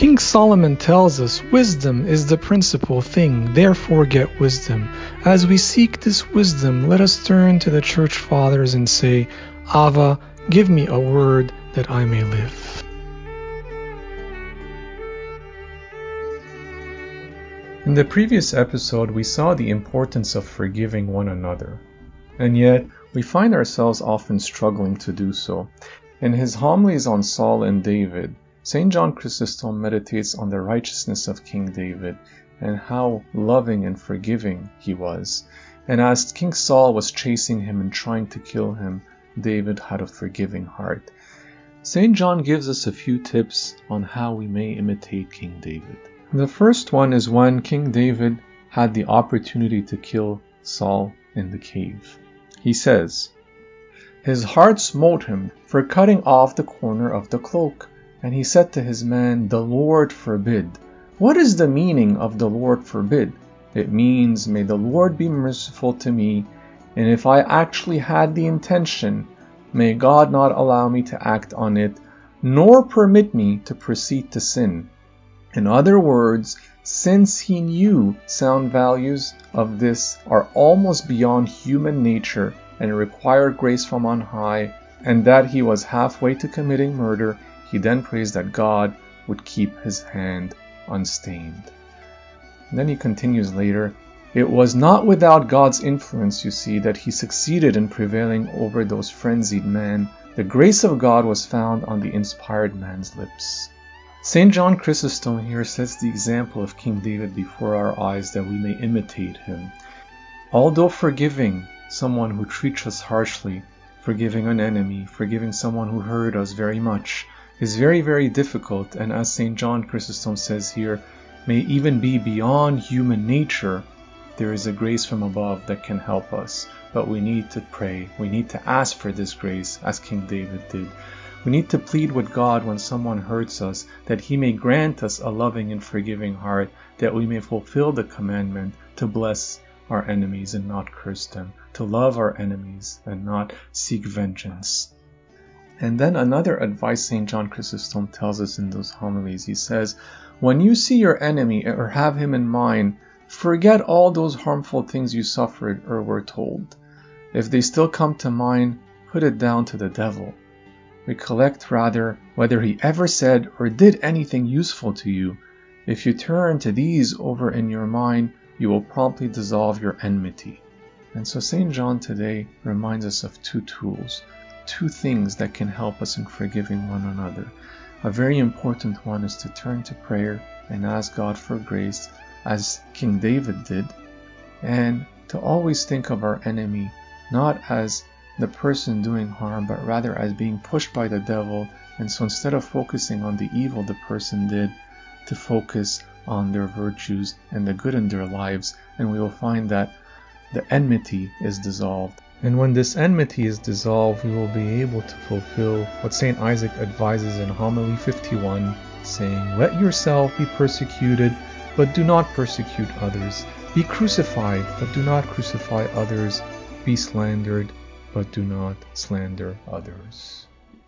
King Solomon tells us wisdom is the principal thing, therefore get wisdom. As we seek this wisdom, let us turn to the church fathers and say, Ava, give me a word that I may live. In the previous episode, we saw the importance of forgiving one another, and yet we find ourselves often struggling to do so. In his homilies on Saul and David, St. John Chrysostom meditates on the righteousness of King David and how loving and forgiving he was. And as King Saul was chasing him and trying to kill him, David had a forgiving heart. St. John gives us a few tips on how we may imitate King David. The first one is when King David had the opportunity to kill Saul in the cave. He says, His heart smote him for cutting off the corner of the cloak. And he said to his man, The Lord forbid. What is the meaning of the Lord forbid? It means, May the Lord be merciful to me, and if I actually had the intention, may God not allow me to act on it, nor permit me to proceed to sin. In other words, since he knew sound values of this are almost beyond human nature and require grace from on high, and that he was halfway to committing murder, he then prays that God would keep his hand unstained. And then he continues later, It was not without God's influence, you see, that he succeeded in prevailing over those frenzied men. The grace of God was found on the inspired man's lips. St. John Chrysostom here sets the example of King David before our eyes that we may imitate him. Although forgiving someone who treats us harshly, forgiving an enemy, forgiving someone who hurt us very much, is very, very difficult, and as St. John Chrysostom says here, may even be beyond human nature, there is a grace from above that can help us. But we need to pray. We need to ask for this grace, as King David did. We need to plead with God when someone hurts us, that He may grant us a loving and forgiving heart, that we may fulfill the commandment to bless our enemies and not curse them, to love our enemies and not seek vengeance. And then another advice St. John Chrysostom tells us in those homilies. He says, When you see your enemy or have him in mind, forget all those harmful things you suffered or were told. If they still come to mind, put it down to the devil. Recollect rather whether he ever said or did anything useful to you. If you turn to these over in your mind, you will promptly dissolve your enmity. And so St. John today reminds us of two tools two things that can help us in forgiving one another. A very important one is to turn to prayer and ask God for grace, as King David did, and to always think of our enemy not as the person doing harm, but rather as being pushed by the devil. And so instead of focusing on the evil the person did, to focus on their virtues and the good in their lives, and we will find that the enmity is dissolved. And when this enmity is dissolved, we will be able to fulfill what St. Isaac advises in Homily 51, saying, Let yourself be persecuted, but do not persecute others. Be crucified, but do not crucify others. Be slandered, but do not slander others.